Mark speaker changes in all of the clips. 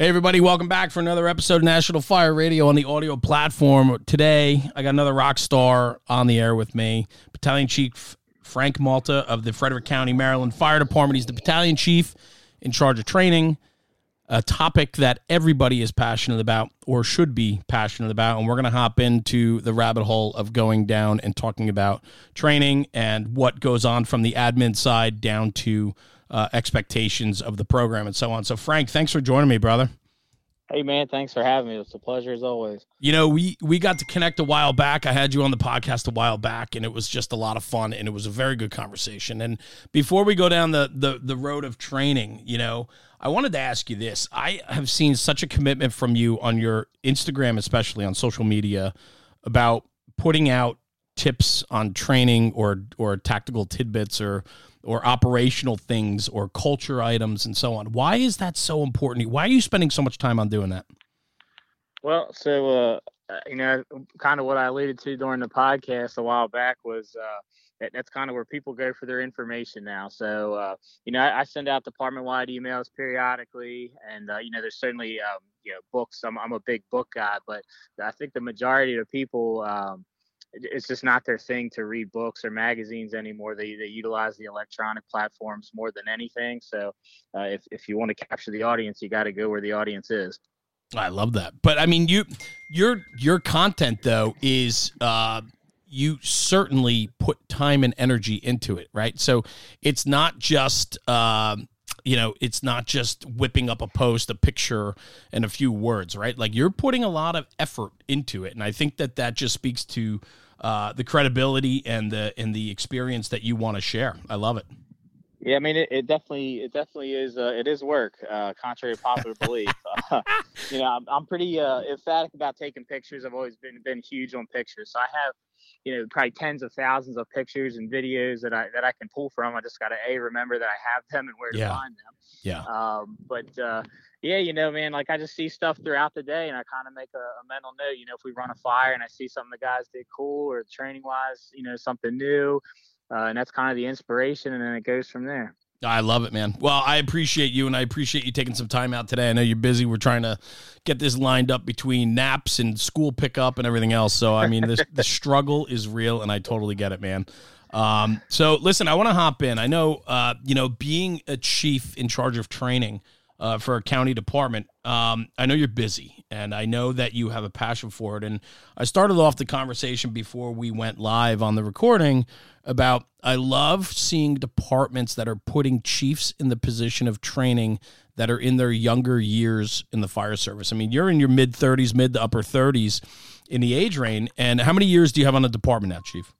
Speaker 1: Hey, everybody, welcome back for another episode of National Fire Radio on the audio platform. Today, I got another rock star on the air with me, Battalion Chief Frank Malta of the Frederick County, Maryland Fire Department. He's the battalion chief in charge of training, a topic that everybody is passionate about or should be passionate about. And we're going to hop into the rabbit hole of going down and talking about training and what goes on from the admin side down to uh, expectations of the program and so on. So, Frank, thanks for joining me, brother.
Speaker 2: Hey man, thanks for having me. It's a pleasure as always.
Speaker 1: You know, we we got to connect a while back. I had you on the podcast a while back, and it was just a lot of fun, and it was a very good conversation. And before we go down the the the road of training, you know, I wanted to ask you this. I have seen such a commitment from you on your Instagram, especially on social media, about putting out tips on training or or tactical tidbits or or operational things or culture items and so on. Why is that so important? Why are you spending so much time on doing that?
Speaker 2: Well, so uh, uh you know, kind of what I alluded to during the podcast a while back was uh, that, that's kind of where people go for their information now. So uh, you know, I, I send out department-wide emails periodically, and uh, you know, there's certainly um, you know books. I'm I'm a big book guy, but I think the majority of people. Um, it's just not their thing to read books or magazines anymore. They, they utilize the electronic platforms more than anything. So uh, if, if you want to capture the audience, you got to go where the audience is.
Speaker 1: I love that. But I mean, you, your, your content though is, uh, you certainly put time and energy into it, right? So it's not just, um, you know, it's not just whipping up a post, a picture, and a few words, right? Like you're putting a lot of effort into it, and I think that that just speaks to uh, the credibility and the and the experience that you want to share. I love it.
Speaker 2: Yeah, I mean, it, it definitely it definitely is uh, it is work, uh, contrary to popular belief. you know, I'm, I'm pretty uh, emphatic about taking pictures. I've always been been huge on pictures, so I have you know probably tens of thousands of pictures and videos that I that I can pull from. I just got to a remember that I have them and where
Speaker 1: yeah.
Speaker 2: to find them.
Speaker 1: Yeah.
Speaker 2: Um, but uh, yeah, you know, man, like I just see stuff throughout the day, and I kind of make a, a, mental note. You know, if we run a fire and I see something the guys did cool or training wise, you know, something new, uh, and that's kind of the inspiration, and then it goes from there.
Speaker 1: I love it, man. Well, I appreciate you, and I appreciate you taking some time out today. I know you're busy. We're trying to get this lined up between naps and school pickup and everything else. So, I mean, this, the struggle is real, and I totally get it, man. Um, so, listen, I want to hop in. I know, uh, you know, being a chief in charge of training uh, for a county department, um, I know you're busy, and I know that you have a passion for it. And I started off the conversation before we went live on the recording about I love seeing departments that are putting chiefs in the position of training that are in their younger years in the fire service. I mean, you're in your mid 30s, mid to upper 30s in the age range. And how many years do you have on the department now, Chief?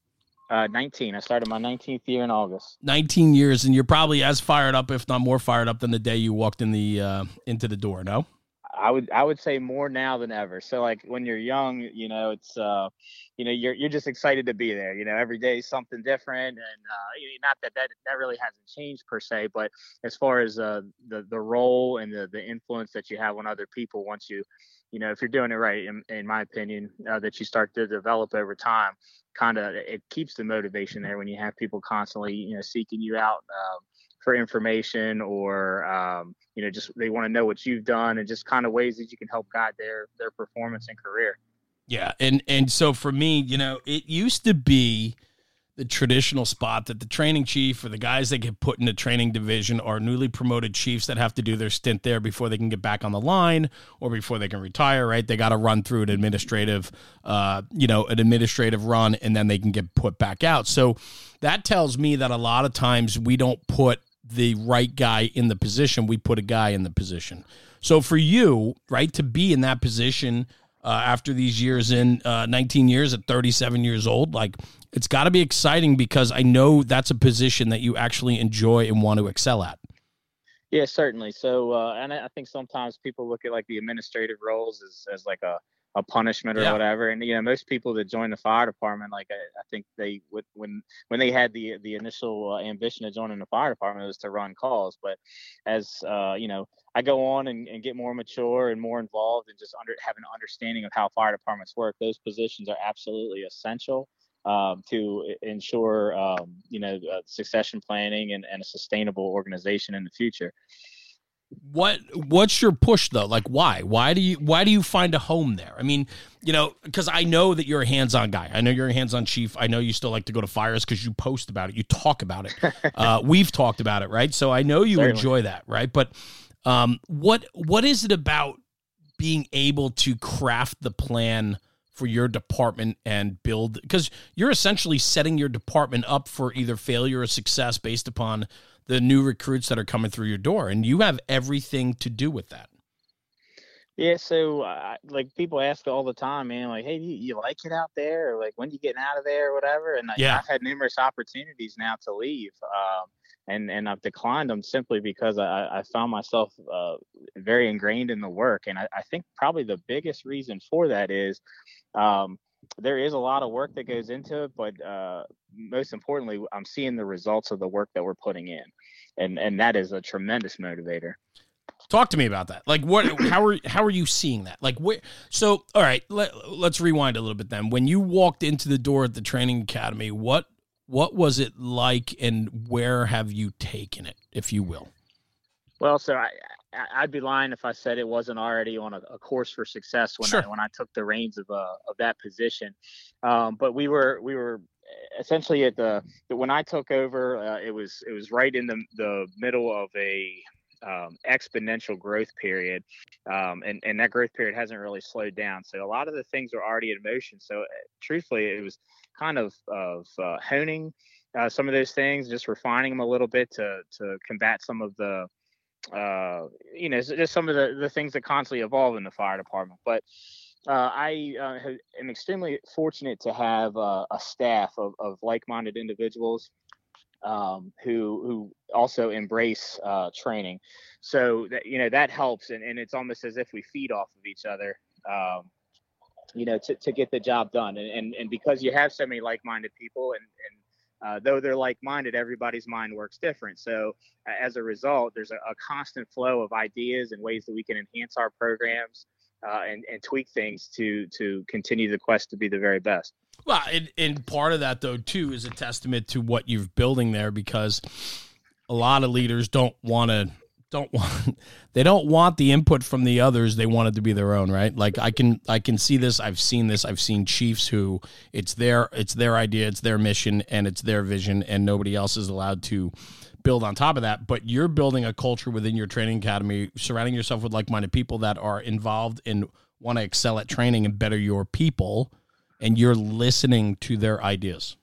Speaker 2: Uh, 19. I started my 19th year in August.
Speaker 1: 19 years, and you're probably as fired up, if not more fired up, than the day you walked in the uh, into the door. No.
Speaker 2: I would I would say more now than ever. So like when you're young, you know, it's uh, you know, you're you're just excited to be there. You know, every day is something different, and uh, not that that that really hasn't changed per se, but as far as uh, the the role and the the influence that you have on other people once you you know if you're doing it right in, in my opinion uh, that you start to develop over time kind of it keeps the motivation there when you have people constantly you know seeking you out um, for information or um, you know just they want to know what you've done and just kind of ways that you can help guide their their performance and career.
Speaker 1: Yeah and and so for me you know it used to be the traditional spot that the training chief or the guys that get put in the training division are newly promoted chiefs that have to do their stint there before they can get back on the line or before they can retire right they got to run through an administrative uh, you know an administrative run and then they can get put back out so that tells me that a lot of times we don't put the right guy in the position, we put a guy in the position. So for you, right, to be in that position uh, after these years in uh, 19 years at 37 years old, like it's got to be exciting because I know that's a position that you actually enjoy and want to excel at.
Speaker 2: Yeah, certainly. So, uh, and I think sometimes people look at like the administrative roles as, as like a a punishment or yeah. whatever. And you know, most people that join the fire department, like I, I think they would when when they had the the initial uh, ambition of joining the fire department was to run calls. But as uh, you know, I go on and, and get more mature and more involved and just under have an understanding of how fire departments work. Those positions are absolutely essential. Um, to ensure um, you know uh, succession planning and, and a sustainable organization in the future.
Speaker 1: What what's your push though? Like why? Why do you why do you find a home there? I mean you know because i know that you're a hands-on guy. I know you're a hands-on chief. I know you still like to go to fires because you post about it. You talk about it. Uh, we've talked about it right? So i know you Certainly. enjoy that right? But um, what what is it about being able to craft the plan for your department and build because you're essentially setting your department up for either failure or success based upon the new recruits that are coming through your door and you have everything to do with that.
Speaker 2: Yeah so uh, like people ask all the time man like hey you, you like it out there? Or like when you getting out of there or whatever? And yeah. i've had numerous opportunities now to leave um, and and I've declined them simply because I, I found myself uh, very ingrained in the work, and I, I, think probably the biggest reason for that is um, there is a lot of work that goes into it, but uh, most importantly, I'm seeing the results of the work that we're putting in, and and that is a tremendous motivator.
Speaker 1: Talk to me about that. Like, what? How are how are you seeing that? Like, where? So, all right, let, let's rewind a little bit. Then, when you walked into the door at the training academy, what what was it like, and where have you taken it, if you will?
Speaker 2: Well, so I, I'd be lying if I said it wasn't already on a, a course for success when sure. I when I took the reins of uh, of that position. Um, but we were we were essentially at the when I took over, uh, it was it was right in the the middle of a um, exponential growth period, um, and and that growth period hasn't really slowed down. So a lot of the things are already in motion. So uh, truthfully, it was kind of of uh, honing uh, some of those things, just refining them a little bit to to combat some of the uh, you know just some of the the things that constantly evolve in the fire department. But uh, I uh, am extremely fortunate to have uh, a staff of, of like-minded individuals um, who who also embrace uh, training. So that you know that helps, and, and it's almost as if we feed off of each other. Um, you know, to, to get the job done, and, and and because you have so many like-minded people, and and uh, though they're like-minded, everybody's mind works different. So as a result, there's a, a, constant flow of ideas and ways that we can enhance our programs uh, and, and tweak things to to continue the quest to be the very best.
Speaker 1: Well, and, and part of that though too is a testament to what you're building there because a lot of leaders don't want to don't want they don't want the input from the others. They want it to be their own right? Like i can i can see this. I've seen this. I've seen chiefs who it's their it's their idea it's their mission and it's their vision and nobody else is allowed to build on top of that. But you're building a culture within your training academy surrounding yourself with like-minded people that are involved and want to excel at training and better your people and you're listening to their ideas.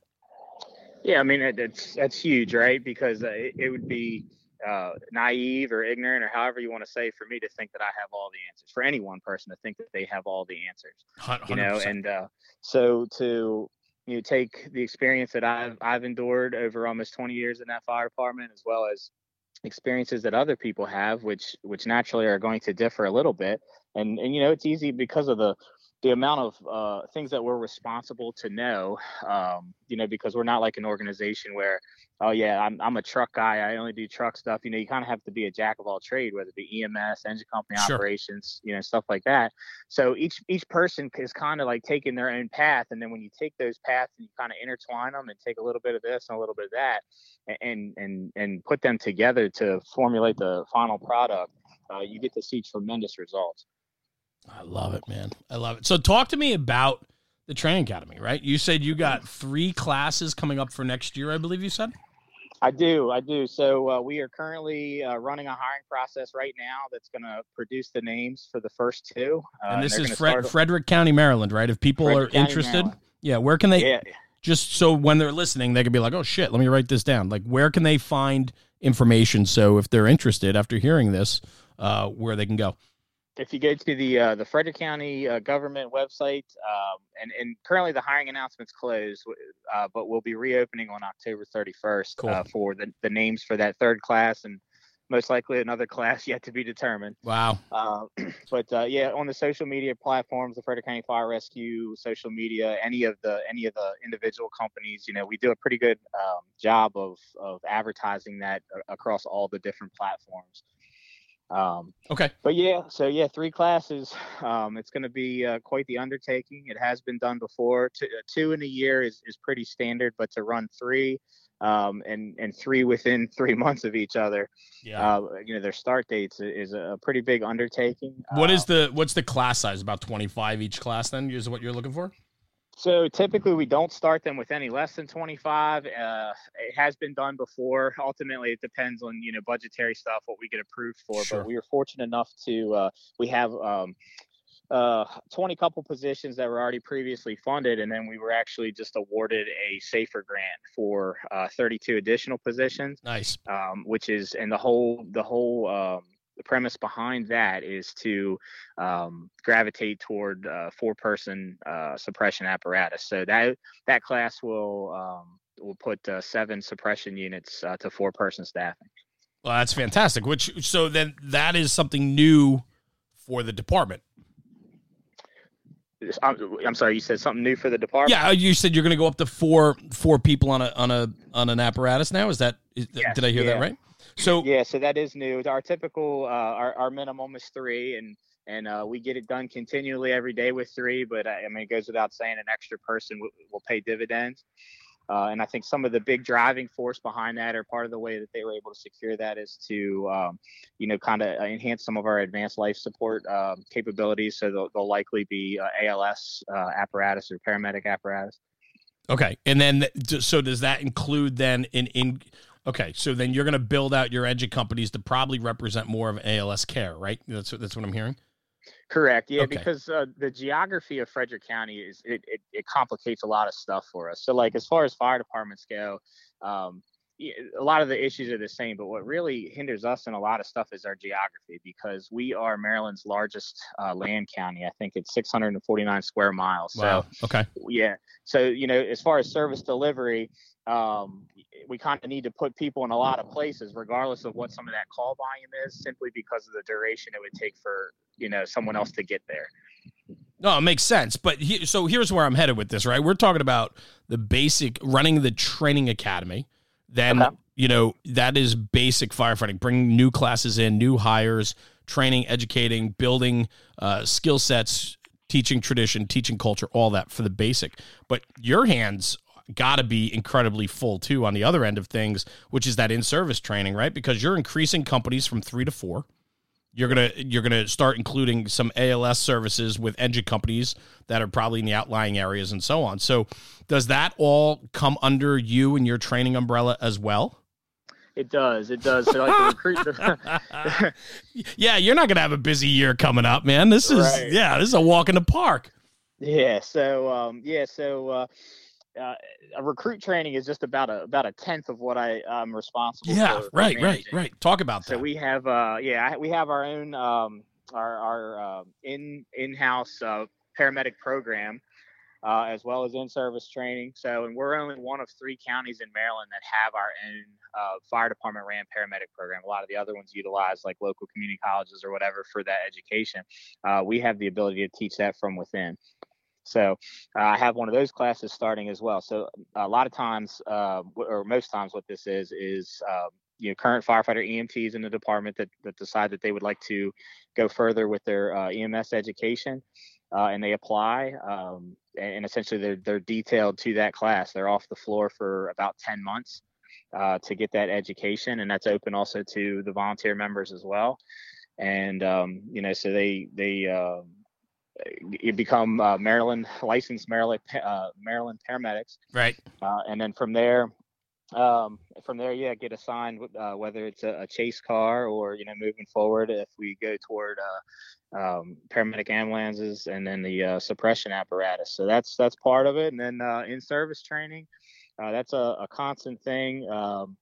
Speaker 2: Yeah, I mean it's that's huge, right? Because uh, it, it, would be uh, naive or ignorant or however you want to say for me to think that I have all the answers. For any one person to think that they have all the answers, 100%. you know. And uh, so to you know, take the experience that I've I've endured over almost 20 years in that fire department, as well as experiences that other people have, which which naturally are going to differ a little bit. And and you know, it's easy because of the the amount of uh, things that we're responsible to know, um, you know, because we're not like an organization where, oh yeah, I'm I'm a truck guy, I only do truck stuff. You know, you kind of have to be a jack of all trade, whether it be EMS, engine company sure. operations, you know, stuff like that. So each each person is kind of like taking their own path, and then when you take those paths and you kind of intertwine them and take a little bit of this and a little bit of that, and and and put them together to formulate the final product, uh, you get to see tremendous results.
Speaker 1: I love it, man. I love it. So talk to me about the training academy, right? You said you got three classes coming up for next year, I believe you said.
Speaker 2: I do, I do. So uh, we are currently uh, running a hiring process right now that's going to produce the names for the first two.
Speaker 1: Uh, and this is Fre- Frederick County, Maryland, right? If people Frederick are County, interested, Maryland. yeah, where can they? Yeah. Just so when they're listening, they can be like, "Oh shit, let me write this down." Like, where can they find information? So if they're interested after hearing this, uh, where they can go
Speaker 2: if you go to the uh, the Frederick County uh, government website, um, and and currently the hiring announcement's closed, uh, but we'll be reopening on October 31st cool. Uh, for the, the names for that third class and most likely another class yet to be determined.
Speaker 1: Wow.
Speaker 2: Uh, but uh, yeah, on the social media platforms, the Frederick County Fire Rescue, social media, any of the any of the individual companies, you know, we do a pretty good um, job of of advertising that across all the different platforms.
Speaker 1: Um, okay.
Speaker 2: But yeah, so yeah, three classes. Um, it's going to be uh, quite the undertaking. It has been done before. Two, uh, two in a year is, is pretty standard, but to run three um, and and three within three months of each other.
Speaker 1: Yeah.
Speaker 2: Uh, you know, their start dates is a pretty big undertaking.
Speaker 1: What is
Speaker 2: Um,
Speaker 1: the what's the class size? About twenty five each class. Then is what you're looking for.
Speaker 2: So typically we don't start them with any less than 25. Uh, it has been done before. Ultimately, it depends on you know budgetary stuff, what we get approved for.
Speaker 1: Sure.
Speaker 2: But we were fortunate enough to uh, we have um, uh, 20 couple positions that were already previously funded, and then we were actually just awarded a safer grant for uh, 32 additional positions
Speaker 1: Nice.
Speaker 2: um, which is and the whole the whole um, the premise behind that is to um, gravitate toward uh, four person uh, suppression apparatus. So that that class will um, will put uh, seven suppression units uh, to four person staffing.
Speaker 1: Well, that's fantastic. Which so then that is something new for the department.
Speaker 2: I'm, I'm sorry, you said something new for the department.
Speaker 1: Yeah, you said you're going to go up to four four people on a on a on an apparatus now. Is that is,
Speaker 2: Yes,
Speaker 1: did I hear that right? So
Speaker 2: Yeah, so that is new. Our typical, uh, our, our minimum is three, and and uh, we get it done continually every day with three. But I mean, it goes without saying, an extra person will, will pay dividends. Uh, and I think some of the big driving force behind that, or part of the way that they were able to secure that, is to, um, you know, kind of enhance some of our advanced life support um, capabilities. So they'll, they'll likely be uh, ALS uh, apparatus or paramedic apparatus.
Speaker 1: okay, and then so does that include then in in okay? So then you're going to build out your engine companies to probably represent more of ALS care, right? That's what- that's what I'm hearing.
Speaker 2: Correct. Yeah,
Speaker 1: Okay.
Speaker 2: because uh, the geography of Frederick County is it, it, it complicates a lot of stuff for us. So, like as far as fire departments go, um, a lot of the issues are the same. But what really hinders us in a lot of stuff is our geography because we are Maryland's largest uh, land county. I think it's 649 square miles.
Speaker 1: Wow.
Speaker 2: So
Speaker 1: Okay.
Speaker 2: yeah. So you know, as far as service delivery, um, we kind of need to put people in a lot of places, regardless of what some of that call volume is, simply because of the duration it would take for you know someone else to get there.
Speaker 1: No, it makes sense. But he, so here's where I'm headed with this, right? We're talking about the basic running the training academy. Then,
Speaker 2: Okay.
Speaker 1: you know, that is basic firefighting, bringing new classes in, new hires, training, educating, building uh, skill sets, teaching tradition, teaching culture, all that for the basic. But your hands got to be incredibly full too on the other end of things, which is that in service training, right? Because you're increasing companies from three to four you're gonna you're gonna start including some ALS services with engine companies that are probably in the outlying areas and so on. So, does that all come under you and your training umbrella as well?
Speaker 2: It does. It does. So like the recruit.
Speaker 1: yeah, you're not gonna have a busy year coming up, man. This is
Speaker 2: Right.
Speaker 1: yeah, this is a walk in the park.
Speaker 2: yeah. So um, yeah. So uh, uh, a recruit training is just about a about a tenth of what I I'm responsible.
Speaker 1: Yeah,
Speaker 2: for, for
Speaker 1: right, right, right. Talk about
Speaker 2: So
Speaker 1: that.
Speaker 2: So we have uh yeah we have our own um our our uh, in in house uh, paramedic program. Uh, as well as in-service training. So, and we're only one of three counties in Maryland that have our own uh, fire department ran paramedic program. A lot of the other ones utilize like local community colleges or whatever for that education. Uh, we have the ability to teach that from within. So uh, I have one of those classes starting as well. So a lot of times, uh, or most times, what this is is um, you know current firefighter EMTs in the department that, that decide that they would like to go further with their uh, EMS education, uh, and they apply, um, and, essentially they're they're detailed to that class. They're off the floor for about ten months uh, to get that education, and that's open also to the volunteer members as well. And um, you know, so they they um, you become uh, Maryland licensed Maryland uh, Maryland paramedics,
Speaker 1: right.
Speaker 2: uh, and then from there, um, from there, yeah, get assigned uh, whether it's a, a chase car or you know moving forward if we go toward uh, um, paramedic ambulances and then the uh, suppression apparatus. So that's that's part of it, and then uh, in service training, uh, that's a, a constant thing. Um,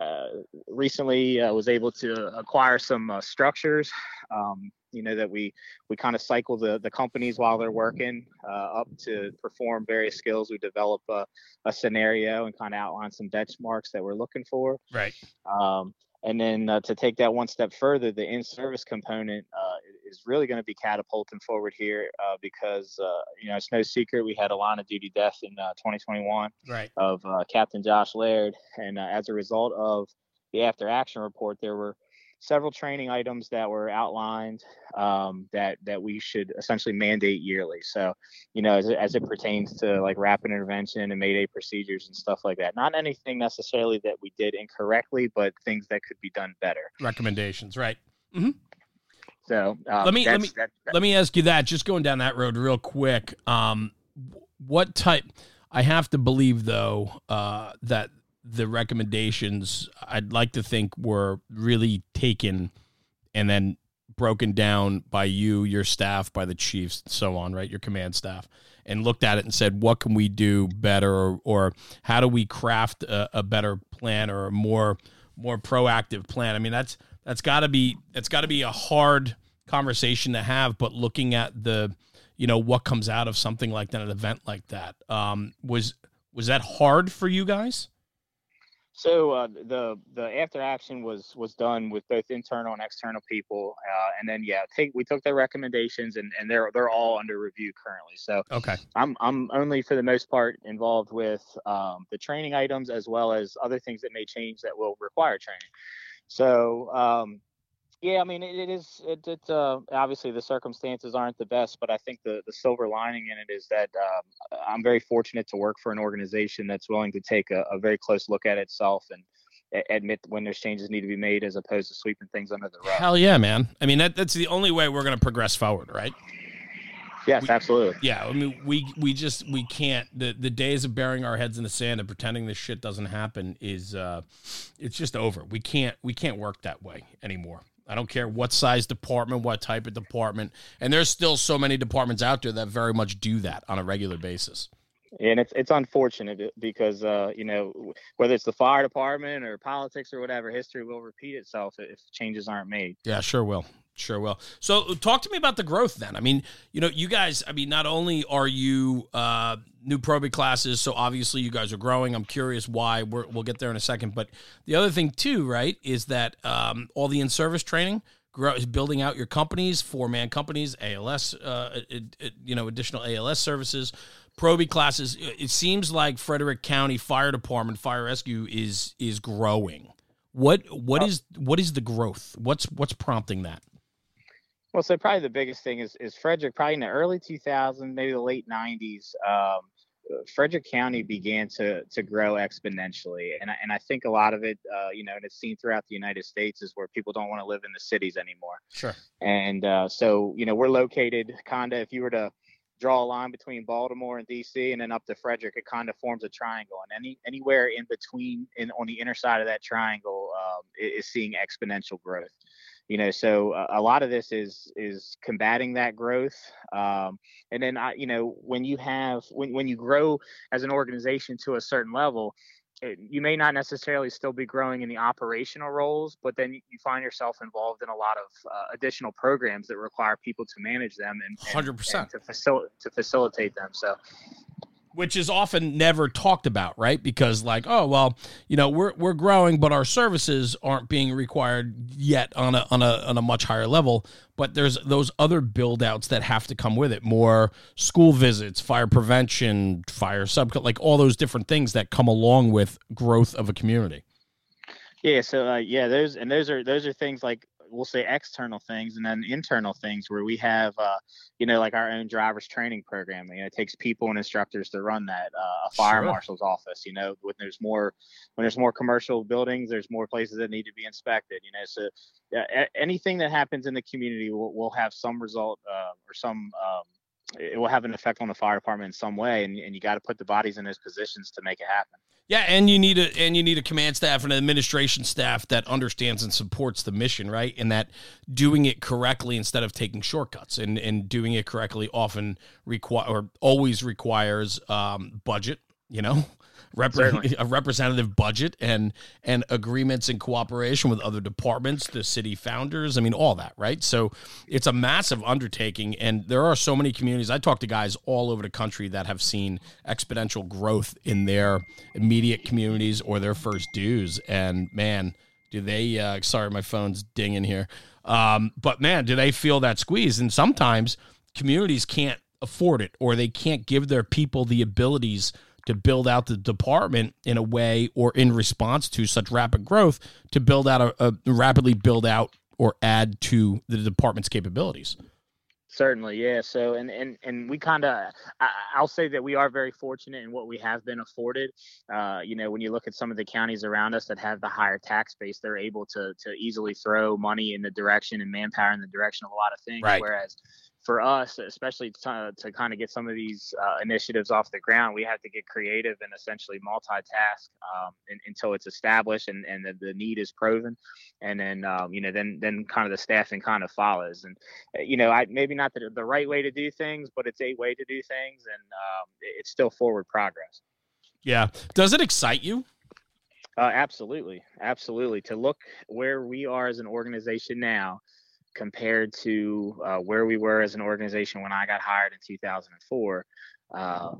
Speaker 2: uh, recently uh, was able to acquire some uh, structures um, you know that we we kind of cycle the the companies while they're working uh, up to perform various skills we develop a, a scenario and kind of outline some benchmarks that we're looking for
Speaker 1: Right.
Speaker 2: um, and then uh, to take that one step further the in-service component uh, is really going to be catapulting forward here uh, because uh, you know it's no secret we had a line of duty death in uh, 2021
Speaker 1: Right.
Speaker 2: of uh, Captain Josh Laird, and uh, as a result of the after action report, there were several training items that were outlined um, that that we should essentially mandate yearly. So, you know, as it, as it pertains to like rapid intervention and Mayday procedures and stuff like that. Not anything necessarily that we did incorrectly, but things that could be done better.
Speaker 1: Recommendations, right? Mm-hmm.
Speaker 2: So
Speaker 1: um, let me let me that, that, let me ask you that. Just going down that road real quick. Um, what type? I have to believe though uh, that the recommendations I'd like to think were really taken and then broken down by you, your staff, by the chiefs, and so on, right? Your command staff, and looked at it and said, what can we do better, or, or how do we craft a, a, better plan or a more more proactive plan? I mean, that's that's got to be it's got to be a hard conversation to have, but looking at the you know what comes out of something like that, an event like that, um, was was that hard for you guys?
Speaker 2: So uh, the the after action was was done with both internal and external people, uh, and then yeah, take we took their recommendations and, and they're they're all under review currently. So
Speaker 1: okay,
Speaker 2: I'm I'm only for the most part involved with um, the training items as well as other things that may change that will require training. So um, yeah, I mean, it, it is. It, it uh, obviously the circumstances aren't the best, but I think the the silver lining in it is that um, I'm very fortunate to work for an organization that's willing to take a, a very close look at itself and admit when there's changes need to be made as opposed to sweeping things under the rug.
Speaker 1: Hell yeah, man. I mean, that that's the only way we're going to progress forward, right?
Speaker 2: Yes,
Speaker 1: we,
Speaker 2: absolutely.
Speaker 1: Yeah, I mean, we we just we can't. The the days of burying our heads in the sand and pretending this shit doesn't happen is uh, it's just over. We can't we can't work that way anymore. I don't care what size department, what type of department. And there's still so many departments out there that very much do that on a regular basis.
Speaker 2: And it's it's unfortunate because uh, you know whether it's the fire department or politics or whatever, history will repeat itself if changes aren't made.
Speaker 1: Yeah, sure will. Sure will. So, talk to me about the growth then. I mean, you know, you guys, I mean, not only are you uh, new probie classes, so obviously you guys are growing. I'm curious why. we will get there in a second. But the other thing, too, right, is that um, all the in service training grow, is building out your companies, four man companies, ALS, uh, it, it, you know, additional ALS services, probie classes. It seems like Frederick County Fire Department, Fire Rescue is is growing. What what oh. is what is the growth? What's what's prompting that?
Speaker 2: Well, so probably the biggest thing is is Frederick. Probably in the early 2000s, maybe the late 90s, um, Frederick County began to to grow exponentially, and I, and I think a lot of it, uh, you know, and it's seen throughout the United States, is where people don't want to live in the cities anymore.
Speaker 1: Sure.
Speaker 2: And uh, so, you know, we're located kind of if you were to draw a line between Baltimore and DC, and then up to Frederick, it kind of forms a triangle, and any anywhere in between, in on the inner side of that triangle, um, is seeing exponential growth. You know so a, a lot of this is is combating that growth um, and then i you know when you have when, when you grow as an organization to a certain level it, you may not necessarily still be growing in the operational roles, but then you find yourself involved in a lot of uh, additional programs that require people to manage them and, and,
Speaker 1: percent
Speaker 2: to, facil- to facilitate them. So
Speaker 1: which is often never talked about, right? Because like, oh well, you know, we're we're growing, but our services aren't being required yet on a on a on a much higher level. But there's those other build outs that have to come with it, more school visits, fire prevention, fire sub, like all those different things that come along with growth of a community.
Speaker 2: Yeah, so uh, yeah, those and those are those are things like we'll say external things and then internal things where we have uh, you know like our own drivers training program you know it takes people and instructors to run that uh, a fire sure. marshal's office you know when there's more when there's more commercial buildings there's more places that need to be inspected you know so uh, anything that happens in the community will, will have some result uh, or some um, it will have an effect on the fire department in some way and, and you got to put the bodies in those positions to make it happen
Speaker 1: yeah, and you need a and you need a command staff and an administration staff that understands and supports the mission, right? And that doing it correctly instead of taking shortcuts, and and doing it correctly often require or always requires um, budget. You know, rep- a representative budget and and agreements and cooperation with other departments, the city founders. I mean, all that, right? So it's a massive undertaking, and there are so many communities. I talk to guys all over the country that have seen exponential growth in their immediate communities or their first dues, and man, do they? Uh, sorry, my phone's dinging here. Um, but man, do they feel that squeeze? And sometimes communities can't afford it or they can't give their people the abilities to build out the department in a way or in response to such rapid growth to build out a, a rapidly build out or add to the department's capabilities.
Speaker 2: Certainly, yeah. So, and and and we kind of, I'll say that we are very fortunate in what we have been afforded. Uh, you know, when you look at some of the counties around us that have the higher tax base, they're able to to easily throw money in the direction and manpower in the direction of a lot of things.
Speaker 1: Right.
Speaker 2: Whereas for us, especially to, to kind of get some of these uh, initiatives off the ground, we have to get creative and essentially multitask um, in, until it's established and, and the, the need is proven. And then, um, you know, then then kind of the staffing kind of follows. And, uh, you know, I maybe not the, the right way to do things, but it's a way to do things. And um, it's still forward progress.
Speaker 1: Yeah. Does it excite you?
Speaker 2: Uh, absolutely. Absolutely. To look where we are as an organization now compared to uh, where we were as an organization when I got hired in 2004. Uh,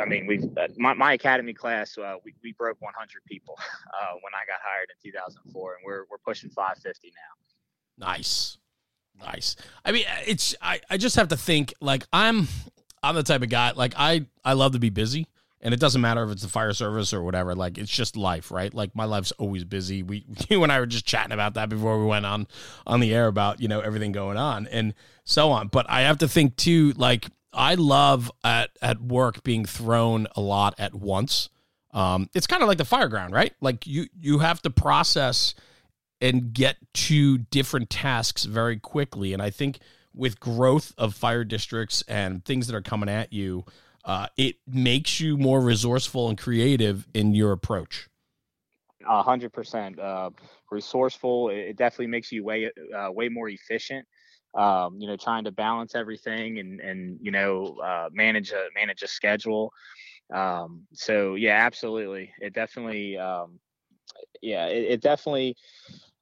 Speaker 2: I mean, we uh, my, my academy class uh, we, we broke 100 people uh, when I got hired in 2004, and we're we're pushing 550 now.
Speaker 1: Nice, nice. I mean, it's I, I just have to think like I'm I'm the type of guy like I I love to be busy and it doesn't matter if it's the fire service or whatever like it's just life right? Like my life's always busy. We you and i were just chatting about that before we went on on the air about you know everything going on and so on. But i have to think too like i love at at work being thrown a lot at once. Um it's kind of like the fire ground right? Like you you have to process and get to different tasks very quickly. And i think with growth of fire districts and things that are coming at you uh, it makes you more resourceful and creative in your approach.
Speaker 2: A hundred percent uh, resourceful. It definitely makes you way uh, way more efficient. Um, you know, trying to balance everything and and you know uh, manage a manage a schedule. Um, so yeah, absolutely. It definitely um, yeah, it, it definitely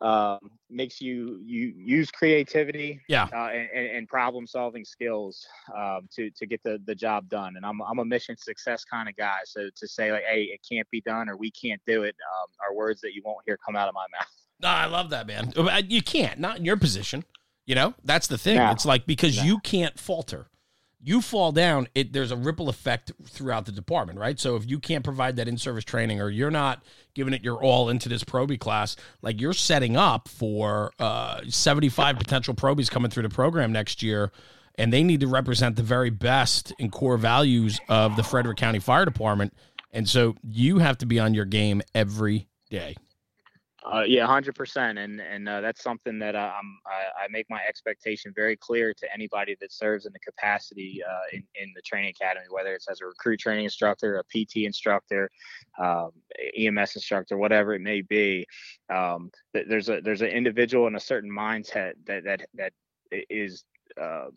Speaker 2: um, makes you you use creativity
Speaker 1: yeah.
Speaker 2: uh, and, and, problem solving skills um, to to get the the job done. And I'm I'm a mission success kind of guy so to say like hey it can't be done or we can't do it um, are words that you won't hear come out of my mouth.
Speaker 1: No I love that man. Uh, you can't not in your position you know? That's the thing. It's like because you can't falter you fall down, it there's a ripple effect throughout the department, right? So if you can't provide that in-service training or you're not giving it your all into this Proby class, like you're setting up for uh, 75 potential Probies coming through the program next year, and they need to represent the very best in core values of the Frederick County Fire Department. And so you have to be on your game every day.
Speaker 2: Uh, yeah, hundred percent, and and uh, that's something that uh, I'm, I, I, make my expectation very clear to anybody that serves in the capacity uh, in in the training academy, whether it's as a recruit training instructor, a PT instructor, um, EMS instructor, whatever it may be. Um, there's a there's an individual and a certain mindset that that that is um,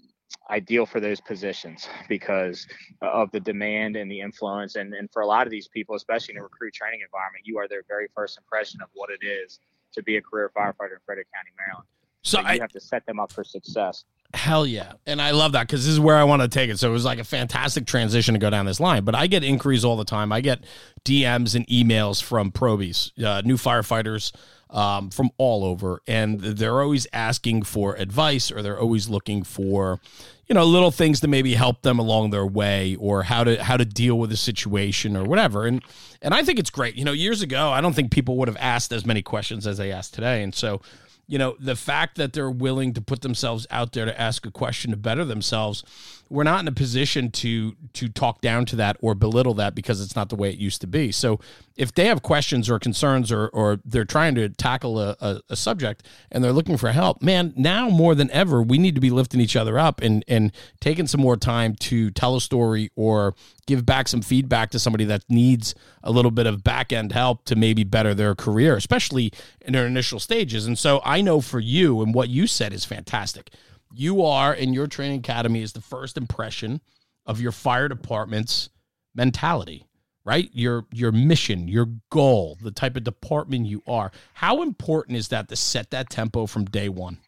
Speaker 2: ideal for those positions because of the demand and the influence. And, and for a lot of these people, especially in a recruit training environment, you are their very first impression of what it is to be a career firefighter in Frederick County, Maryland. So, so you I, have to set them up for success.
Speaker 1: Hell yeah. And I love that because this is where I want to take it. So it was like a fantastic transition to go down this line. But I get inquiries all the time. I get DMs and emails from probies, uh, new firefighters um, from all over, and they're always asking for advice or they're always looking for, you know, little things to maybe help them along their way or how to how to deal with a situation or whatever. And and I think it's great. You know, years ago, I don't think people would have asked as many questions as they ask today, and so you know, the fact that they're willing to put themselves out there to ask a question to better themselves, we're not in a position to to talk down to that or belittle that because it's not the way it used to be. So if they have questions or concerns or or they're trying to tackle a, a, a subject and they're looking for help, man, now more than ever, we need to be lifting each other up and and taking some more time to tell a story or give back some feedback to somebody that needs a little bit of back end help to maybe better their career, especially in their initial stages. And so I know for you and what you said is fantastic. You are in your training academy is the first impression of your fire department's mentality, right? Your your mission, your goal, the type of department you are. How important is that to set that tempo from day one?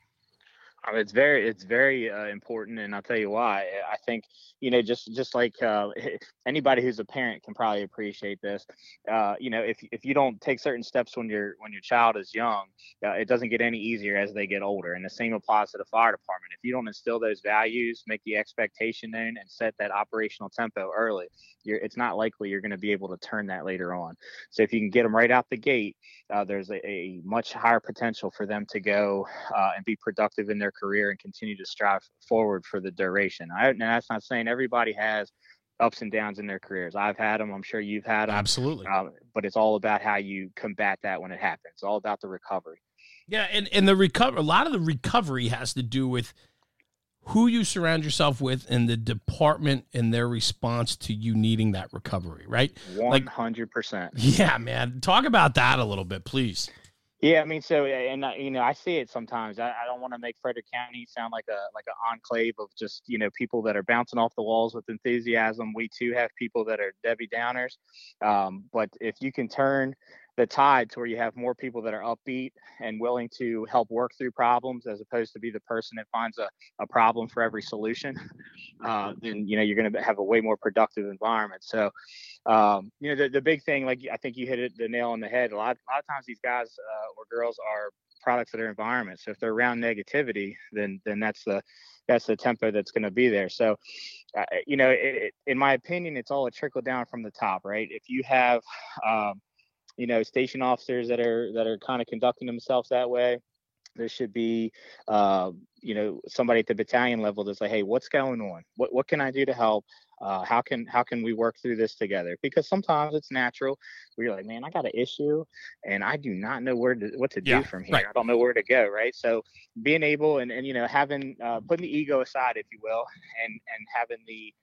Speaker 2: Um, it's very it's very uh, important and i'll tell you why i think you know just just like uh, anybody who's a parent can probably appreciate this. Uh, you know if, if you don't take certain steps when your when your child is young uh, it doesn't get any easier as they get older and the same applies to the fire department. If you don't instill those values make the expectation known and set that operational tempo early it's not likely you're going to be able to turn that later on. So if you can get them right out the gate uh, there's a, a, much higher potential for them to go uh, and be productive in their career and continue to strive forward for the duration. I, and that's not saying everybody has ups and downs in their careers. I've had them. I'm sure you've had them.
Speaker 1: Absolutely. Um,
Speaker 2: but it's all about how you combat that when it happens. It's all about the recovery.
Speaker 1: Yeah, and and the recover. A lot of the recovery has to do with who you surround yourself with and the department and their response to you needing that recovery, right?
Speaker 2: 100%.
Speaker 1: yeah, man. Talk about that a little bit, please.
Speaker 2: Yeah, I mean, so and you know, I see it sometimes. I, I don't want to make Frederick County sound like a like an enclave of just you know people that are bouncing off the walls with enthusiasm. We too have people that are Debbie Downers, um, but if you can turn the tide to where you have more people that are upbeat and willing to help work through problems as opposed to be the person that finds a, a problem for every solution uh, then you know you're going to have a way more productive environment. So um, you know the, the big thing like i think you hit it the nail on the head a lot, a lot of times these guys uh, or girls are products of their environment. So if they're around negativity then then that's the that's the tempo that's going to be there. So uh, you know it, it, in my opinion it's all a trickle down from the top right? If you have um, you know station officers that are that are kind of conducting themselves that way. There should be uh, you know somebody at the battalion level that's like hey what's going on? What what can i do to help? Uh, how can how can we work through this together? Because sometimes it's natural. Where you're like man i got an issue and i do not know where to what to do from here. right. i don't know where to go right? So being able and, and you know having uh, putting the ego aside if you will and and having the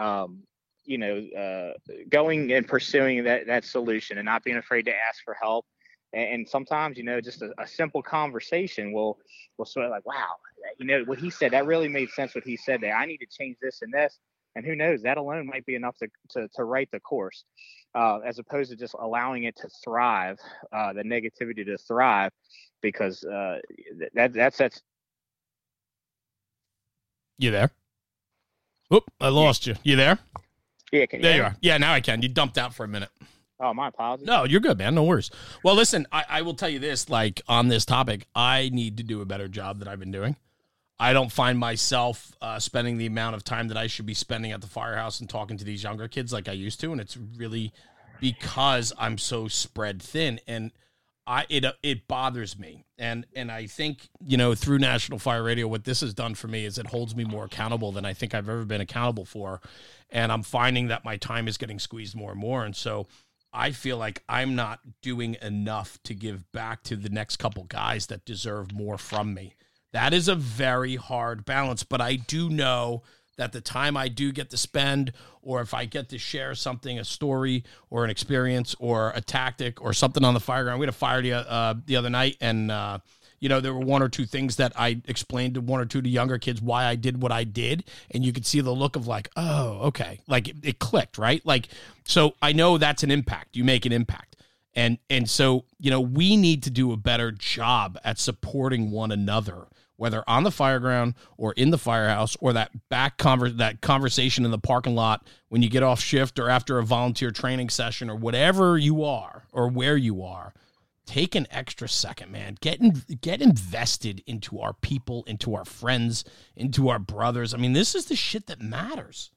Speaker 2: um, you know, uh, going and pursuing that that solution and not being afraid to ask for help. And, and sometimes, you know, just a, a, simple conversation will will sort of like, wow, you know, what he said that really made sense. What he said there, I need to change this and this, and who knows, that alone might be enough to to, to write the course, uh, as opposed to just allowing it to thrive, uh, the negativity to thrive, because uh, that that sets.
Speaker 1: You there? Oop, I lost you. You there?
Speaker 2: Yeah, can
Speaker 1: you there you are. Yeah, now I can. You dumped out for a minute.
Speaker 2: Oh, my apologies.
Speaker 1: No, you're good, man. No worries. Well, listen, I, I will tell you this like on this topic, I need to do a better job than I've been doing. I don't find myself uh, spending the amount of time that I should be spending at the firehouse and talking to these younger kids like I used to. And it's really because I'm so spread thin. And I it it bothers me, and and I think you know through National Fire Radio, what this has done for me is it holds me more accountable than I think I've ever been accountable for, and I'm finding that my time is getting squeezed more and more, and so I feel like I'm not doing enough to give back to the next couple guys that deserve more from me. That is a very hard balance, but I do know that the time I do get to spend, or if I get to share something, a story or an experience or a tactic or something on the fire ground. We had a fire the, uh, the other night, and uh, you know there were one or two things that I explained to one or two to younger kids why I did what I did, and you could see the look of like, oh, okay, like it, it clicked, right? Like, so I know that's an impact. You make an impact. And and so, you know, we need to do a better job at supporting one another whether on the fire ground or in the firehouse or that back conver- that conversation in the parking lot when you get off shift or after a volunteer training session or whatever you are or where you are take an extra second man get in, get invested into our people into our friends into our brothers i mean this is the shit that matters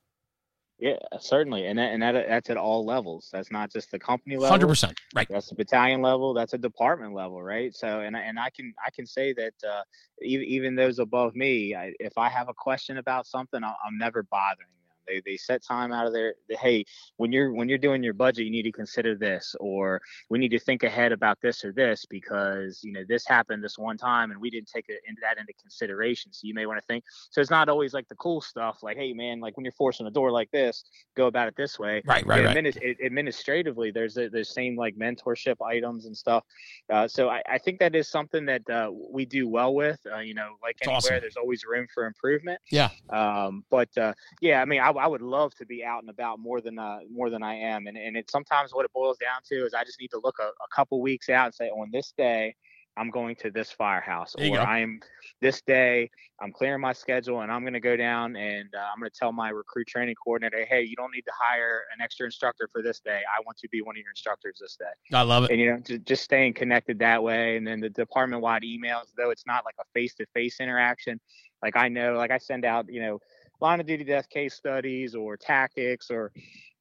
Speaker 2: yeah, certainly, and that, and that, that's at all levels. That's not just the company level.
Speaker 1: Hundred percent, right?
Speaker 2: That's the battalion level. That's a department level, right? So, and and I can I can say that uh, even even those above me, I, if I have a question about something, I'm never bothering they they set time out of their hey, when you're when you're doing your budget, you need to consider this, or we need to think ahead about this or this because you know this happened this one time and we didn't take it, into that into consideration. So you may want to think. So it's not always like the cool stuff, like hey man, like when you're forcing a door like this, go about it this way.
Speaker 1: Right, right, right. Administ-
Speaker 2: administratively, there's a, there's same like mentorship items and stuff. Uh, so I, I think that is something that uh, we do well with. Uh, you know, like anywhere, awesome. there's always room for improvement.
Speaker 1: Yeah.
Speaker 2: Um, but uh, yeah, I mean, I, I would love to be out and about more than uh, more than I am, and and it's sometimes what it boils down to is I just need to look a, a couple weeks out and say on this day I'm going to this firehouse, or I'm this day I'm clearing my schedule and I'm going to go down and uh, I'm going to tell my recruit training coordinator, hey, you don't need to hire an extra instructor for this day. I want to be one of your instructors this day.
Speaker 1: I love it.
Speaker 2: And you know, just, just staying connected that way, and then the department wide emails, though it's not like a face to face interaction. Like I know, like I send out, you know, line of duty death case studies or tactics or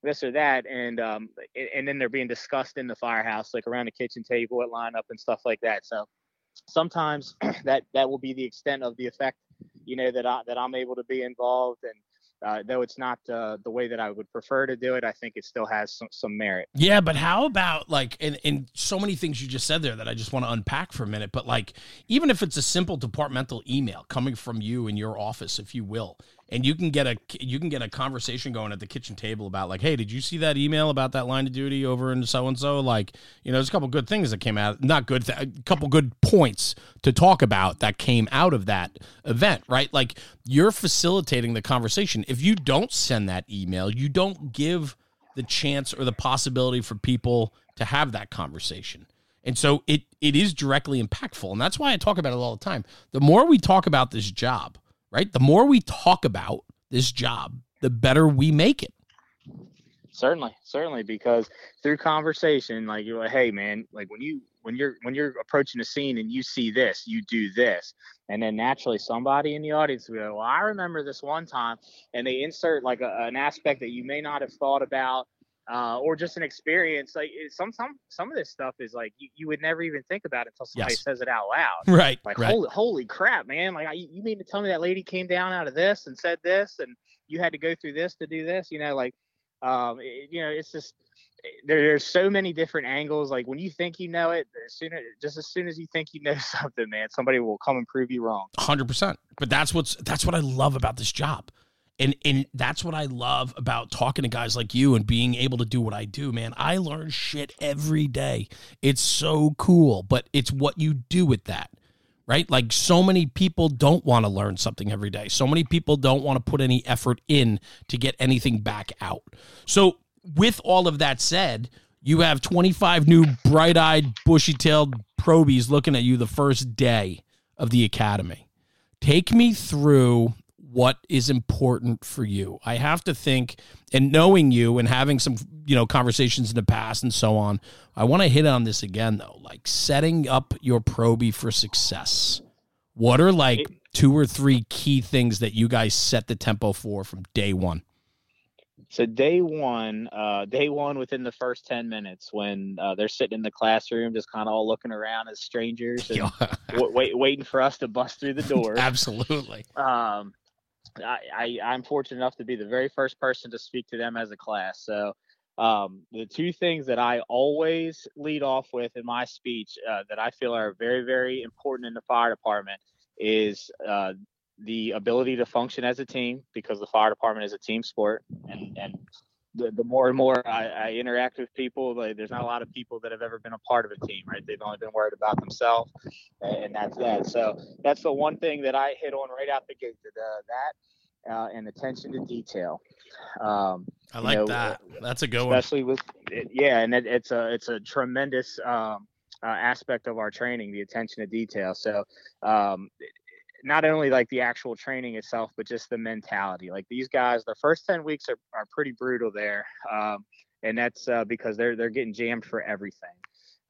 Speaker 2: this or that, and um, and then they're being discussed in the firehouse, like around the kitchen table at lineup and stuff like that. So sometimes that that will be the extent of the effect, you know, that I that I'm able to be involved and. Uh, though it's not uh, the way that I would prefer to do it, I think it still has some, some merit.
Speaker 1: Yeah, but how about like, and, and so many things you just said there that I just want to unpack for a minute. But like, even if it's a simple departmental email coming from you in your office, if you will, and you can get a you can get a conversation going at the kitchen table about like, hey, did you see that email about that line of duty over in so and so? Like, you know, there's a couple good things that came out, not good, th- a couple good points to talk about that came out of that event, right? Like, you're facilitating the conversation. If you don't send that email, you don't give the chance or the possibility for people to have that conversation. And so it it is directly impactful. And that's why I talk about it all the time. The more we talk about this job, right? The more we talk about this job, the better we make it.
Speaker 2: Certainly, certainly, because through conversation, like you're like, hey man, like when you when you're when you're approaching a scene and you see this, you do this, and then naturally somebody in the audience will go, well, I remember this one time, and they insert like a, an aspect that you may not have thought about uh, or just an experience. Like some some some of this stuff is like you, you would never even think about it until somebody yes. says it out loud.
Speaker 1: Right.
Speaker 2: Like
Speaker 1: right.
Speaker 2: holy holy crap, man! Like I, you mean to tell me that lady came down out of this and said this, and you had to go through this to do this? You know, like um, it, you know, it's just there, there's so many different angles. Like when you think you know it, as soon as, just as soon as you think you know something, man, somebody will come and prove you wrong.
Speaker 1: Hundred percent. But that's what's that's what I love about this job and and that's what I love about talking to guys like you and being able to do what I do, man. I learn shit every day. It's so cool, but it's what you do with that. Right? Like so many people don't want to learn something every day. So many people don't want to put any effort in to get anything back out. So, with all of that said, you have 25 new bright-eyed, bushy-tailed probies looking at you the first day of the academy. Take me through what is important for you. I have to think and knowing you and having some you know conversations in the past and so on. I want to hit on this again though, like setting up your probie for success. What are like two or three key things that you guys set the tempo for from day 1?
Speaker 2: So day one, uh, day one within the first ten minutes, when uh, they're sitting in the classroom, just kind of all looking around as strangers and w- wait, waiting for us to bust through the door.
Speaker 1: Absolutely.
Speaker 2: Um, I, I am fortunate enough to be the very first person to speak to them as a class. So um, the two things that I always lead off with in my speech uh, that I feel are very very important in the fire department is uh, the ability to function as a team because the fire department is a team sport and and the, the more and more I, I interact with people, like, there's not a lot of people that have ever been a part of a team, right? They've only been worried about themselves, and that's that. So that's the one thing that I hit on right out the gate. That, uh, that uh, and attention to detail. Um,
Speaker 1: I like know, that. That's a good
Speaker 2: especially
Speaker 1: one.
Speaker 2: Especially with yeah, and it, it's a it's a tremendous um, uh, aspect of our training, the attention to detail. So um, not only like the actual training itself, but just the mentality. Like these guys, the first 10 weeks are, are pretty brutal there. Um, and that's uh, because they're, they're getting jammed for everything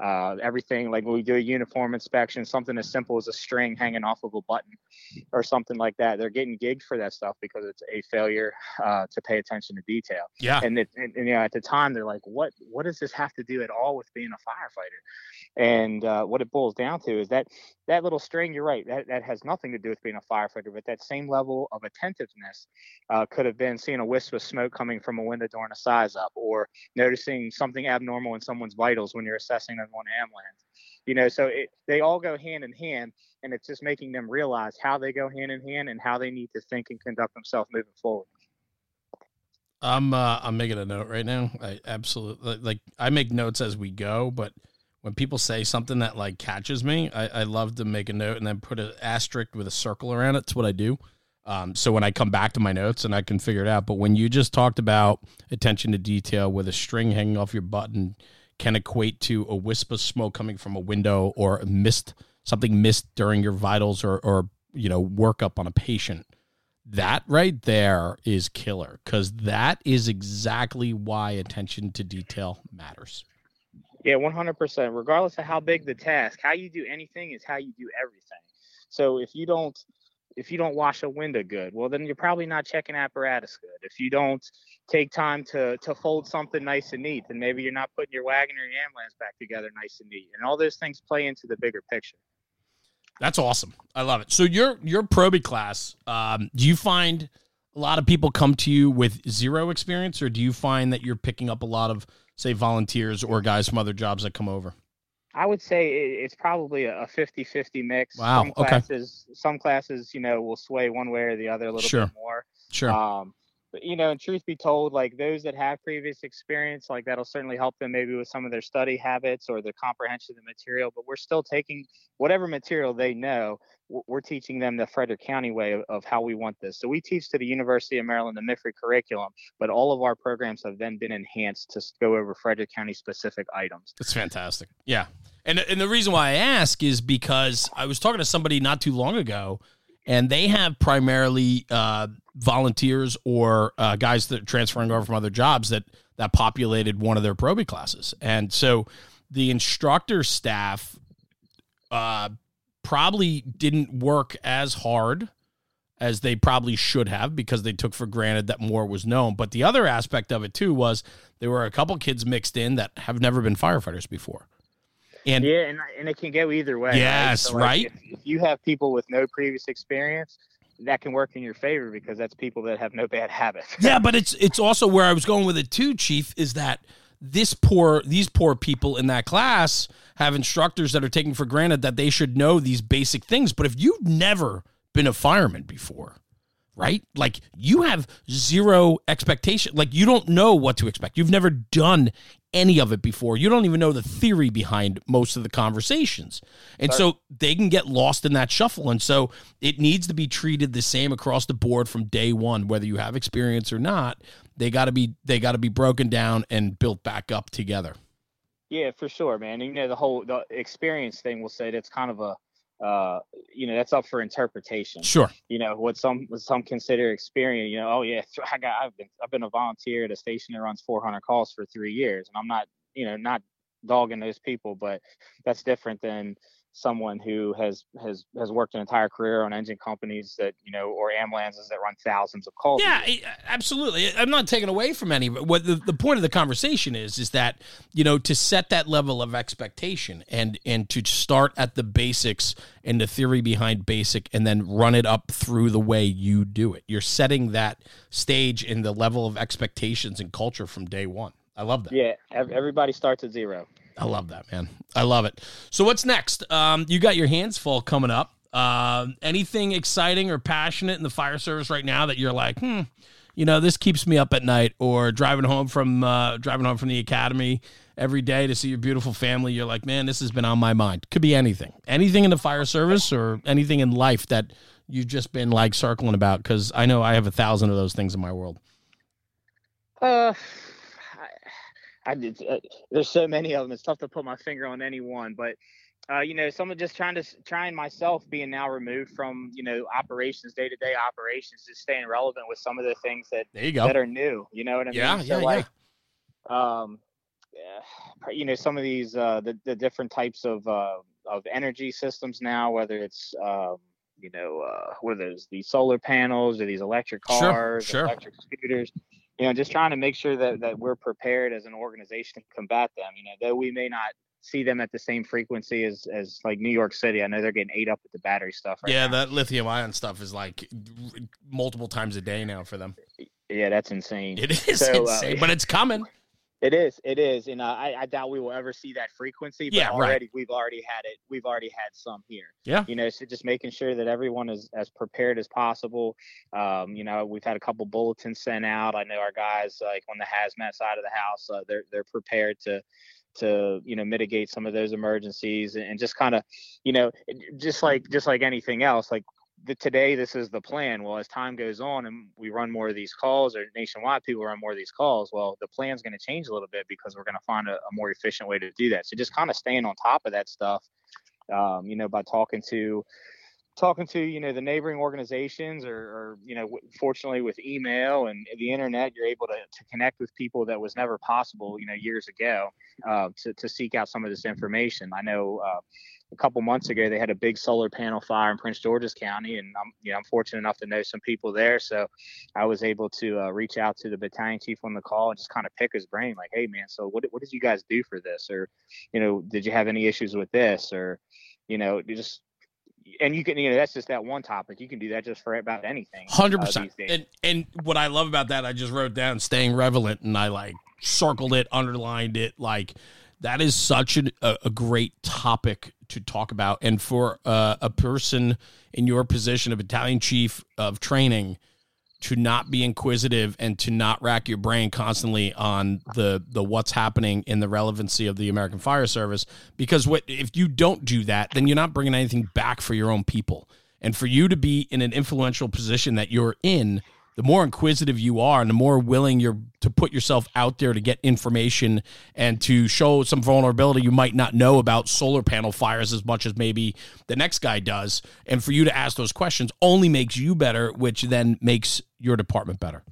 Speaker 2: uh, everything like when we do a uniform inspection, something as simple as a string hanging off of a button or something like that. They're getting gigged for that stuff because it's a failure uh, to pay attention to detail.
Speaker 1: Yeah.
Speaker 2: And, it, and, and, you know, at the time they're like, what, what does this have to do at all with being a firefighter? And uh, what it boils down to is that that little string, you're right, that, that has nothing to do with being a firefighter, but that same level of attentiveness uh, could have been seeing a wisp of smoke coming from a window during a size up or noticing something abnormal in someone's vitals when you're assessing on ambulance. You know, so it, they all go hand in hand, and it's just making them realize how they go hand in hand and how they need to think and conduct themselves moving forward.
Speaker 1: I'm uh, I'm making a note right now. I absolutely like I make notes as we go, but when people say something that like catches me, I, I love to make a note and then put an asterisk with a circle around it. It's what I do. Um, so when I come back to my notes and I can figure it out. But when you just talked about attention to detail with a string hanging off your button can equate to a wisp of smoke coming from a window or a mist something missed during your vitals or or you know workup on a patient. That right there is killer because that is exactly why attention to detail matters.
Speaker 2: Yeah 100% regardless of how big the task how you do anything is how you do everything. So if you don't if you don't wash a window good, well then you're probably not checking apparatus good. If you don't take time to to fold something nice and neat, then maybe you're not putting your wagon or your ambulance back together nice and neat. And all those things play into the bigger picture.
Speaker 1: That's awesome. I love it. So your your Proby class, um, do you find a lot of people come to you with zero experience, or do you find that you're picking up a lot of say volunteers or guys from other jobs that come over?
Speaker 2: I would say it's probably a 50-50 mix.
Speaker 1: Wow.
Speaker 2: Some classes, okay. some classes, you know, will sway one way or the other a little
Speaker 1: sure.
Speaker 2: bit more.
Speaker 1: Sure.
Speaker 2: Um, but you know, and truth be told, like those that have previous experience, like that'll certainly help them maybe with some of their study habits or the comprehension of the material. But we're still taking whatever material they know. We're teaching them the Frederick County way of, of how we want this. So we teach to the University of Maryland the MIFRE curriculum, but all of our programs have then been enhanced to go over Frederick County specific items.
Speaker 1: That's fantastic. Yeah. And, and the reason why I ask is because I was talking to somebody not too long ago, and they have primarily uh, volunteers or uh, guys that are transferring over from other jobs that that populated one of their Proby classes, and so the instructor staff uh, probably didn't work as hard as they probably should have because they took for granted that more was known. But the other aspect of it too was there were a couple kids mixed in that have never been firefighters before.
Speaker 2: And yeah, and, and it can go either way.
Speaker 1: Yes,
Speaker 2: right. So
Speaker 1: like right?
Speaker 2: If, if you have people with no previous experience, that can work in your favor because that's people that have no bad habits.
Speaker 1: yeah, but it's it's also where I was going with it too, Chief, is that this poor these poor people in that class have instructors that are taking for granted that they should know these basic things. But if you've never been a fireman before, right? Like you have zero expectation. Like you don't know what to expect. You've never done any of it before. You don't even know the theory behind most of the conversations. And so they can get lost in that shuffle. And so it needs to be treated the same across the board from day one, whether you have experience or not. They gotta be they gotta be broken down and built back up together.
Speaker 2: Yeah, for sure, man. And, you know, the whole the experience thing will say that's kind of a uh, you know, that's up for interpretation.
Speaker 1: Sure.
Speaker 2: You know, what some what some consider experience. You know, oh yeah, I got I've been I've been a volunteer at a station that runs 400 calls for three years, and I'm not you know not dogging those people, but that's different than someone who has has has worked an entire career on engine companies that you know or ambulances that run thousands of calls.
Speaker 1: Yeah, absolutely. I'm not taking away from any. But what the, the point of the conversation is is that you know to set that level of expectation and and to start at the basics and the theory behind basic and then run it up through the way you do it. You're setting that stage in the level of expectations and culture from day one. I love that.
Speaker 2: Yeah, everybody starts at zero.
Speaker 1: I love that, man. I love it. So what's next? Um, you got your hands full coming up. Uh, anything exciting or passionate in the fire service right now that you're like, hmm, you know, this keeps me up at night, or driving home from uh, driving home from the academy every day to see your beautiful family. You're like, man, this has been on my mind. Could be anything, anything in the fire service or anything in life that you've just been like circling about. Because I know I have a thousand of those things in my world.
Speaker 2: Uh, I did. Uh, there's so many of them. It's tough to put my finger on any one, but uh, you know, someone just trying to trying myself being now removed from you know operations, day to day operations, just staying relevant with some of the things that
Speaker 1: there you go.
Speaker 2: that are new. You know what I
Speaker 1: yeah,
Speaker 2: mean?
Speaker 1: Yeah, so yeah, like,
Speaker 2: yeah. Um, you know, some of these uh, the the different types of uh, of energy systems now, whether it's um, you know, uh, what are those? These solar panels or these electric cars,
Speaker 1: sure, sure.
Speaker 2: electric scooters you know, just trying to make sure that, that we're prepared as an organization to combat them. You know, though we may not see them at the same frequency as, as like New York City. I know they're getting ate up with the battery stuff.
Speaker 1: Right yeah, now. that lithium ion stuff is like multiple times a day now for them.
Speaker 2: Yeah, that's insane.
Speaker 1: It is so, uh, insane, uh, but it's coming.
Speaker 2: It is, it is, and uh, I, I doubt we will ever see that frequency. But
Speaker 1: yeah,
Speaker 2: already
Speaker 1: right.
Speaker 2: we've already had it. We've already had some here.
Speaker 1: Yeah,
Speaker 2: you know, so just making sure that everyone is as prepared as possible. Um, you know, we've had a couple bulletins sent out. I know our guys, like on the hazmat side of the house, uh, they're they're prepared to to you know mitigate some of those emergencies and, and just kind of you know just like just like anything else like the, today this is the plan. Well, as time goes on and we run more of these calls, or nationwide people run more of these calls, well, the plan's going to change a little bit because we're going to find a, a, more efficient way to do that. So just kind of staying on top of that stuff um, you know, by talking to talking to you know the neighboring organizations or, or, you know fortunately with email and the internet you're able to, to connect with people that was never possible you know years ago uh, to, to seek out some of this information. I know uh, a couple months ago they had a big solar panel fire in prince george's county and i'm you know i'm fortunate enough to know some people there so i was able to uh, reach out to the battalion chief on the call and just kind of pick his brain like hey man so what, what did you guys do for this? Or you know did you have any issues with this? Or you know just and you can you know that's just that one topic. You can do that just for about anything
Speaker 1: 100% uh, and and what i love about that i just wrote down staying relevant and i like circled it underlined it like that is such a, a great topic to talk about. And for uh, a person in your position of battalion chief of training to not be inquisitive and to not rack your brain constantly on the the what's happening in the relevancy of the American Fire Service. Because what if you don't do that then you're not bringing anything back for your own people. And for you to be in an influential position that you're in the more inquisitive you are and the more willing you're to put yourself out there to get information and to show some vulnerability you might not know about solar panel fires as much as maybe the next guy does and for you to ask those questions only makes you better which then makes your department better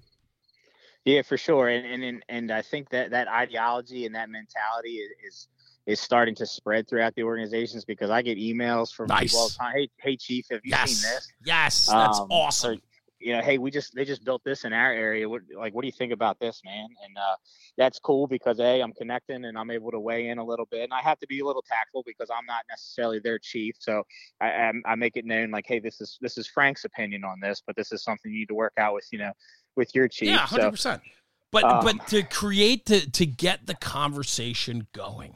Speaker 2: yeah for sure and and and i think that that ideology and that mentality is is starting to spread throughout the organizations because I get emails from nice. people all the time. Hey, hey, chief, have you
Speaker 1: yes.
Speaker 2: seen this?
Speaker 1: Yes, that's um, awesome. So,
Speaker 2: you know, hey, we just they just built this in our area. What like what do you think about this, man? And uh, that's cool because a I'm connecting and I'm able to weigh in a little bit. And I have to be a little tactful because I'm not necessarily their chief, so I, I, I make it known like, hey, this is this is Frank's opinion on this, but this is something you need to work out with, you know, with your chief.
Speaker 1: Yeah, hundred so, percent. But um, but to create to to get the conversation going.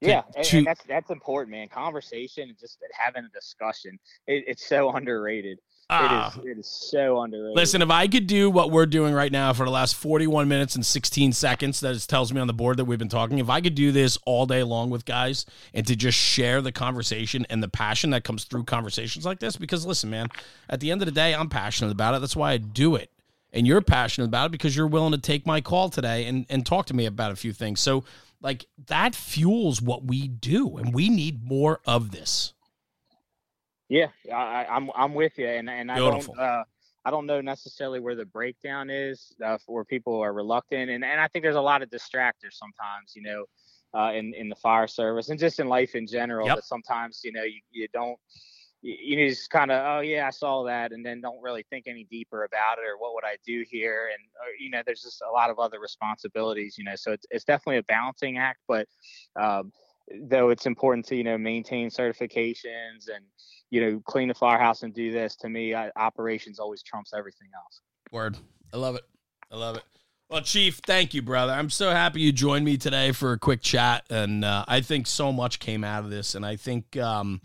Speaker 2: yeah, and, to, and, that's that's important, man. Conversation and just having a discussion. It, it's so underrated. Uh, it is it is so underrated.
Speaker 1: Listen, if I could do what we're doing right now for the last 41 minutes and 16 seconds, that tells me on the board that we've been talking. If I could do this all day long with guys and to just share the conversation and the passion that comes through conversations like this, because listen, man, at the end of the day, I'm passionate about it. That's why I do it. And you're passionate about it because you're willing to take my call today and, and talk to me about a few things. So, like, that fuels what we do, and we need more of this.
Speaker 2: Yeah, I, am I'm, I'm with you, and and I don't uh, I don't know necessarily where the breakdown is uh, where people are reluctant, and and I think there's a lot of distractors sometimes, you know, uh, in in the fire service and just in life in general. Yep. That sometimes you know you, you don't you, you just kind of oh yeah I saw that, and then don't really think any deeper about it or what would I do here, and or, you know there's just a lot of other responsibilities, you know. So it's it's definitely a balancing act, but um, though it's important to you know maintain certifications and you know, clean the firehouse and do this. To me, I, operations always trumps everything else.
Speaker 1: Word. I love it. I love it. Well, Chief, thank you, brother. I'm so happy you joined me today for a quick chat, and uh, I think so much came out of this, and I think um,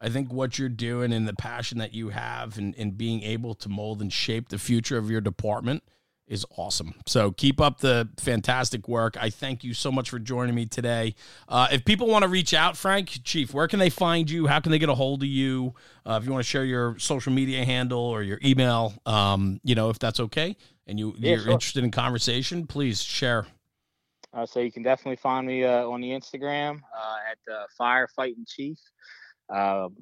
Speaker 1: I think what you're doing and the passion that you have and in being able to mold and shape the future of your department is awesome. So keep up the fantastic work. I thank you so much for joining me today. Uh, if people want to reach out, Frank, Chief, where can they find you? How can they get a hold of you? Uh, if you want to share your social media handle or your email, um, you know, if that's okay, and you, yeah, you're sure. interested in conversation, please share.
Speaker 2: Uh, so you can definitely find me uh, on the Instagram uh, at uh, Firefighting Chief. Um,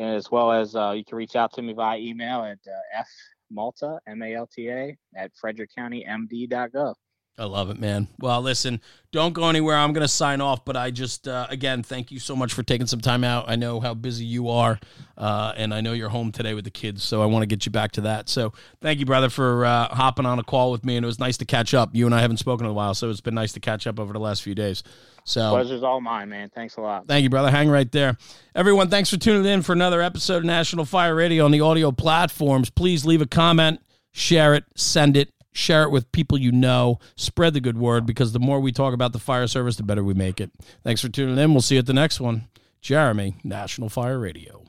Speaker 2: as well as you can reach out to me via email at f Malta, M A L T A, at frederickcountymd.gov.
Speaker 1: I love it, man. Well, listen, don't go anywhere. I'm going to sign off, but I just, uh, again, thank you so much for taking some time out. I know how busy you are, uh, and I know you're home today with the kids, so I want to get you back to that. So thank you, brother, for uh, hopping on a call with me, and it was nice to catch up. You and I haven't spoken in a while, so it's been nice to catch up over the last few days. So
Speaker 2: pleasure's all mine, man. Thanks a lot.
Speaker 1: Thank you, brother. Hang right there. Everyone, thanks for tuning in for another episode of National Fire Radio on the audio platforms. Please leave a comment, share it, send it, share it with people you know, spread the good word because the more we talk about the fire service, the better we make it. Thanks for tuning in. We'll see you at the next one. Jeremy, National Fire Radio.